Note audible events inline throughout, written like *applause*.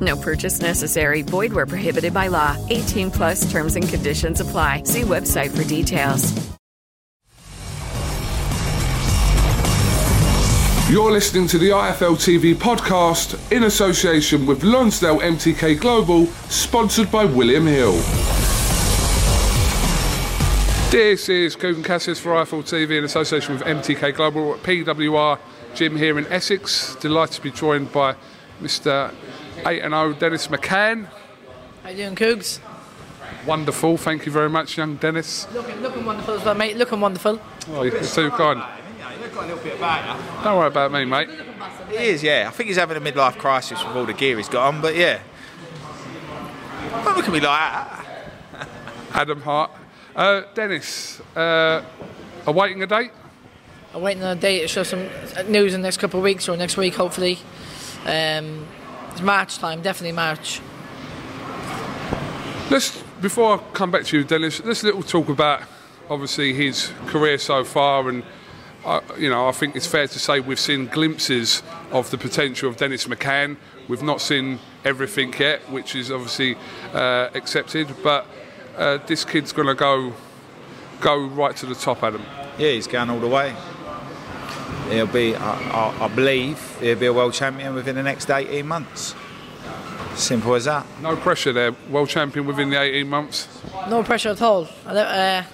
No purchase necessary. Void where prohibited by law. 18 plus terms and conditions apply. See website for details. You're listening to the IFL TV podcast in association with Lonsdale MTK Global, sponsored by William Hill. This is Kugan Cassius for IFL TV in association with MTK Global at PWR Gym here in Essex. Delighted to be joined by Mr. 8 and 0 Dennis McCann. How you doing, Cougs? Wonderful, thank you very much, young Dennis. Looking, looking wonderful as well, mate. Looking wonderful. Oh, you're too kind. got a little bit about you. Don't worry about me, mate. He is, yeah. I think he's having a midlife crisis with all the gear he's got on, but yeah. Don't look at me like that. *laughs* Adam Hart. Uh, Dennis, uh, awaiting a date? I'm waiting a date to show some news in the next couple of weeks or next week, hopefully. Um, it's March time, definitely March. Let's before I come back to you, Dennis. Let's little talk about obviously his career so far, and uh, you know I think it's fair to say we've seen glimpses of the potential of Dennis McCann. We've not seen everything yet, which is obviously uh, accepted, but uh, this kid's going to go go right to the top, Adam. Yeah, he's going all the way. He'll be, I, I, I believe, he'll be a world champion within the next 18 months. Simple as that. No pressure there. World champion within the 18 months. No pressure at all. I, uh,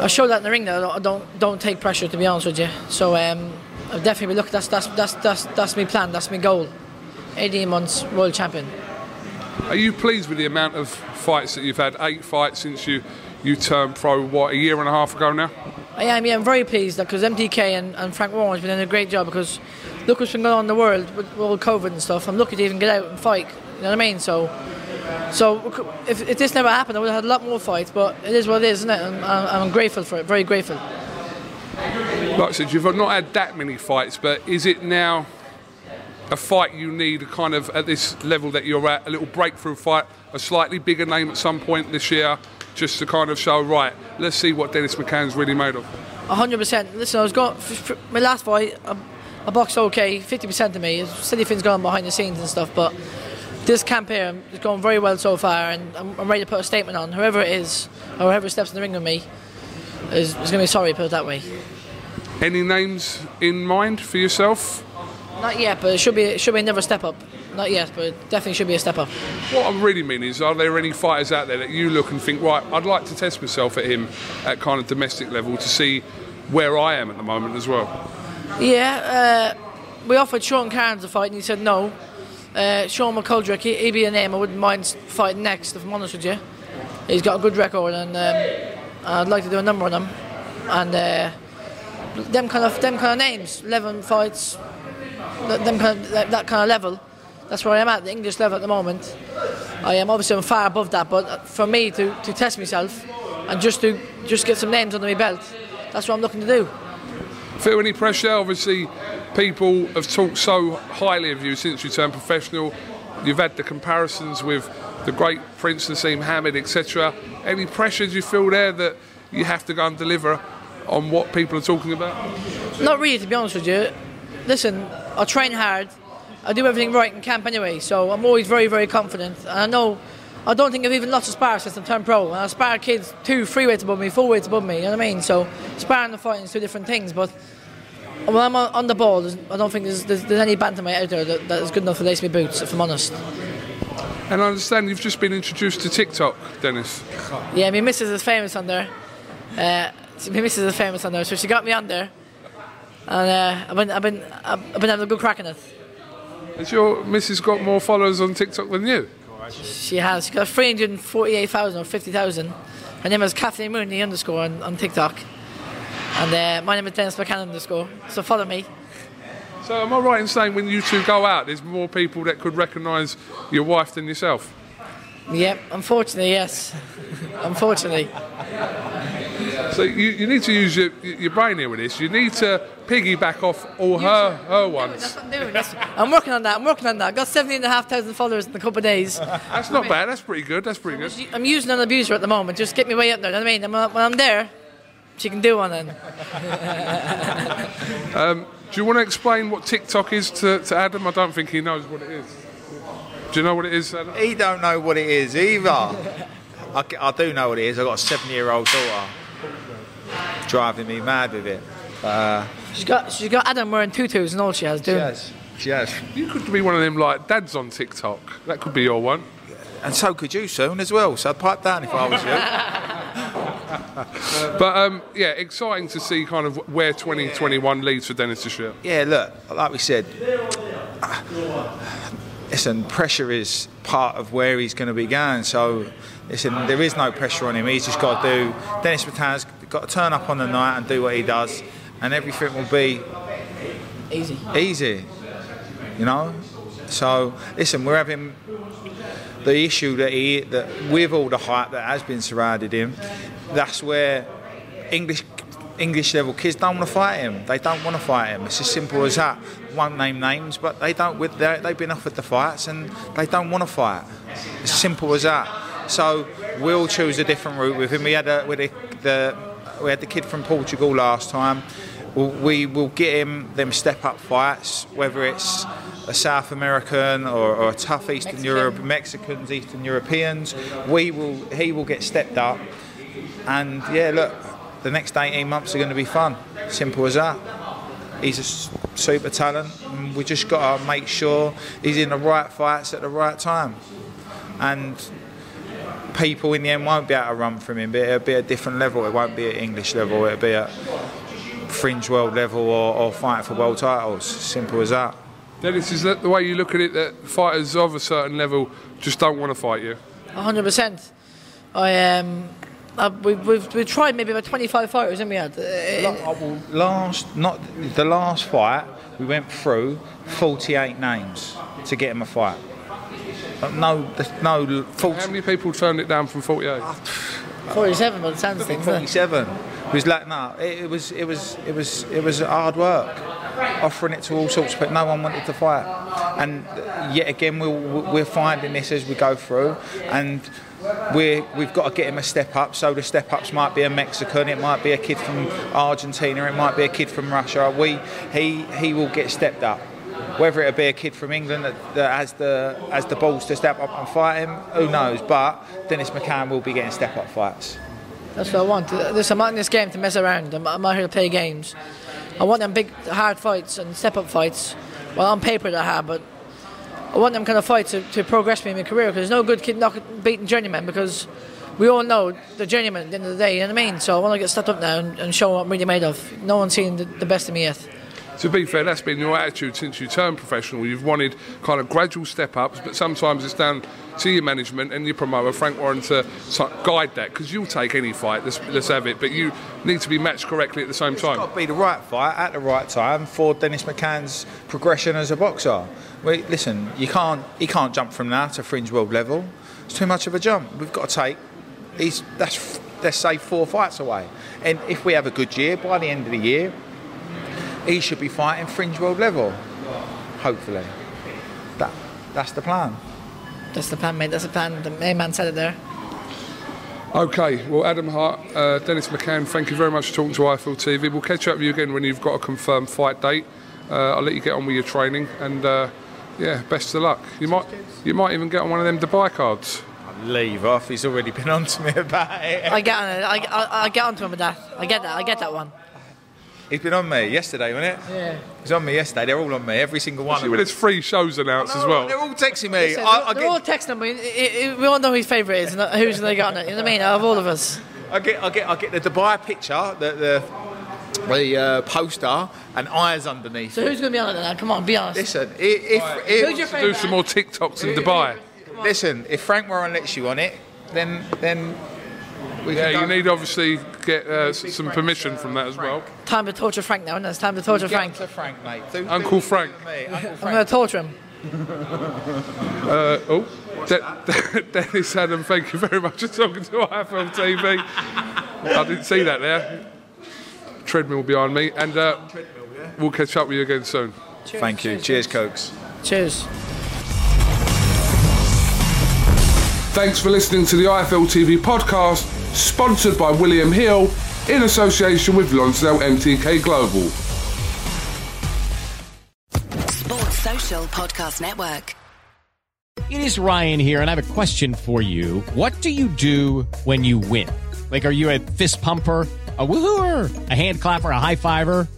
I showed that in the ring. That I don't don't take pressure, to be honest with you. So um, I've definitely look. That's that's that's that's that's my plan. That's my goal. 18 months world champion. Are you pleased with the amount of fights that you've had? Eight fights since you you turned pro. What a year and a half ago now. I am. Yeah, I'm very pleased because MTK and, and Frank Warren has been doing a great job because look what's been going on in the world with, with all COVID and stuff. I'm lucky to even get out and fight. You know what I mean? So, so if, if this never happened, I would have had a lot more fights. But it is what it is, isn't it? And I'm, I'm grateful for it. Very grateful. Like I said, you've not had that many fights, but is it now a fight you need kind of at this level that you're at, a little breakthrough fight, a slightly bigger name at some point this year, just to kind of show, right, let's see what Dennis McCann's really made of? 100%. Listen, I was going, f- my last fight, I, I boxed okay, 50% of me. Silly things going on behind the scenes and stuff, but this camp here is going very well so far, and I'm, I'm ready to put a statement on. Whoever it is, or whoever steps in the ring with me, is, is going to be sorry, put it that way. Any names in mind for yourself? Not yet, but it should be it should be another step up. Not yet, but definitely should be a step up. What I really mean is, are there any fighters out there that you look and think, right, I'd like to test myself at him at kind of domestic level to see where I am at the moment as well? Yeah, uh, we offered Sean Carnes a fight and he said no. Uh, Sean McGoldrick, he, he'd be a name I wouldn't mind fighting next, if I'm honest with you. He's got a good record and um, I'd like to do a number on him. And uh, them kind of them kind of names, 11 fights, them kind of, that, that kind of level. That's where I am at, the English level at the moment. I am obviously I'm far above that, but for me to, to test myself and just to just get some names under my belt, that's what I'm looking to do. Feel any pressure? Obviously, people have talked so highly of you since you turned professional. You've had the comparisons with the great Prince Naseem Hamed, etc. any pressure do you feel there that you have to go and deliver on what people are talking about? Not really, to be honest with you. Listen, I train hard. I do everything right in camp anyway, so I'm always very, very confident. And I know, I don't think I've even lost a spar since I turned pro. And I spar kids two, three weights above me, four weights above me, you know what I mean? So sparring and fighting is two different things, but when I'm on, the ball, I don't think there's, there's, there's any bantamweight out there that, that is good enough to lace me boots, if I'm honest. And I understand you've just been introduced to TikTok, Dennis. Yeah, my missus is famous on there. Uh, my missus is famous on there, so she got me on there. And uh, I've, been, I've, been, I've been having a good crack in it. Has your missus got more followers on TikTok than you? She has. She got 348,000 or 50,000. Her name is Kathleen Mooney underscore on, on TikTok. And uh, my name is Dennis McCann underscore. So follow me. So am I right in saying when you two go out, there's more people that could recognise your wife than yourself? Yep, unfortunately, yes. *laughs* unfortunately. So you, you need to use your, your brain here with this. You need to piggyback off all her her ones. That's what I'm doing. I'm working on that. I'm working on that. I've got 17,500 followers in a couple of days. That's not bad. That's pretty good. That's pretty good. I'm using an abuser at the moment. Just get me way up there. You know what I mean? And when when I'm there, she can do one then. *laughs* Um, do you want to explain what TikTok is to, to Adam? I don't think he knows what it is. Do you know what it is, Adam? He don't know what it is either. I, I do know what it is. I've got a seven-year-old daughter driving me mad with it. Uh, She's got she's got Adam wearing tutus and all she has doing. has. She has. You could be one of them like dads on TikTok. That could be your one. And so could you soon as well. So I'd pipe down if I was you. *laughs* But um, yeah, exciting to see kind of where 2021 leads for Dennis this year. Yeah, look, like we said, listen, pressure is part of where he's going to be going. So, listen, there is no pressure on him. He's just got to do. Dennis McCann's got to turn up on the night and do what he does, and everything will be Easy. easy. You know. So, listen, we're having the issue that he that with all the hype that has been surrounded him. That's where English English level kids don't want to fight him. They don't want to fight him. It's as simple as that. Won't name names, but they don't. With they- they've been offered the fights and they don't want to fight. As simple as that. So we'll choose a different route with him. We had a, with the, the we had the kid from Portugal last time. We'll, we will get him them step up fights, whether it's a South American or, or a tough Eastern Mexican. Europe, Mexicans, Eastern Europeans. We will he will get stepped up, and yeah, look, the next 18 months are going to be fun. Simple as that. He's a super talent, and we just got to make sure he's in the right fights at the right time. And people in the end won't be able to run from him, but it'll be a different level. It won't be at English level, it'll be at fringe world level or, or fight for world titles. Simple as that. Dennis, is that the way you look at it? That fighters of a certain level just don't want to fight you. hundred percent. I um, uh, we, we've we've tried maybe about twenty five fighters, haven't we? Had uh, Last, not the last fight, we went through 48 names to get him a fight. But No, there's no How many people turned it down from 48? Ah, forty seven by the sounds of things. it? 47. It was like no, it, it was it was it was it was hard work, offering it to all sorts, but no one wanted to fight. And yet again, we'll, we're finding this as we go through, and we're we've got to get him a step up. So the step ups might be a Mexican, it might be a kid from Argentina, it might be a kid from Russia. We he he will get stepped up. Whether it'll be a kid from England that, that has the has the balls to step up and fight him, who knows? But Dennis McCann will be getting step up fights. That's what I want. Listen, I'm not in this game to mess around. I'm, I'm out here to play games. I want them big, hard fights and step up fights. Well, on paper they have, but I want them kind of fights to, to progress me in my career. Because there's no good kid knocking, beating journeyman because we all know the journeyman at the end of the day. You know what I mean? So I want to get stepped up now and, and show what I'm really made of. No one's seen the, the best of me yet. To be fair, that's been your attitude since you turned professional. You've wanted kind of gradual step ups, but sometimes it's down to your management and your promoter, Frank Warren, to guide that because you'll take any fight, let's, let's have it, but you need to be matched correctly at the same It's time. It's got to be the right fight at the right time for Dennis McCann's progression as a boxer. We, listen, you can't he can't jump from now to fringe world level. It's too much of a jump. We've got to take. He's that's let's say four fights away, and if we have a good year by the end of the year, he should be fighting fringe world level. Hopefully, that that's the plan. That's the plan, mate. That's the plan. The main man said it there. Okay, well, Adam Hart, uh, Dennis McCann, thank you very much for talking to IFL TV. We'll catch up with you again when you've got a confirmed fight date. Uh, I'll let you get on with your training, and uh, yeah, best of luck. You might, you might even get on one of them Dubai cards. Leave off. He's already been on to me about it. I get on it. I, I, I get onto him with that. I get that. I get that one. He's been on me yesterday, wasn't it? Yeah. He's on me yesterday. They're all on me. Every single one. See of when them. there's three shows announced as well. They're all texting me. Listen, I, I they're get, all texting me. I- I- We all know who his favourite is and who's they got on it. You know what I mean? Out of all of us. I get, I get, I get the Dubai picture, the the, the uh, poster, and eyes underneath. So it. who's going to be on it then? Come on, be honest. Listen, i- if, if, Who's your Do some more TikToks in Dubai. listen, if Frank Warren lets you on it, then then we Yeah, you need obviously get uh, s- some permission from that as well. Time to torture Frank now, and it's time to torture Get Frank. to Frank, mate. Do- do Uncle what you Frank. do to me. Uncle I'm going to torture him. Uh, oh, De- *laughs* Dennis Adam, thank you very much for talking to IFL TV. I didn't see that there. Treadmill behind me, and uh, we'll catch up with you again soon. Thank you. Cheers, Cokes. Cheers. Thanks for listening to the IFL TV podcast, sponsored by William Hill in association with Lonsdale MTK Global. Sports Social Podcast Network. It is Ryan here, and I have a question for you. What do you do when you win? Like, are you a fist pumper? A woohooer, a hand clapper, a high fiver.